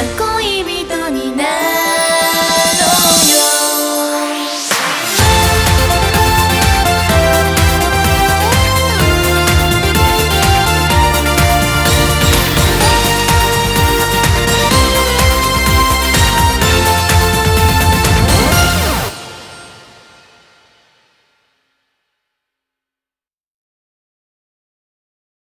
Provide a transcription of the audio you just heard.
恋人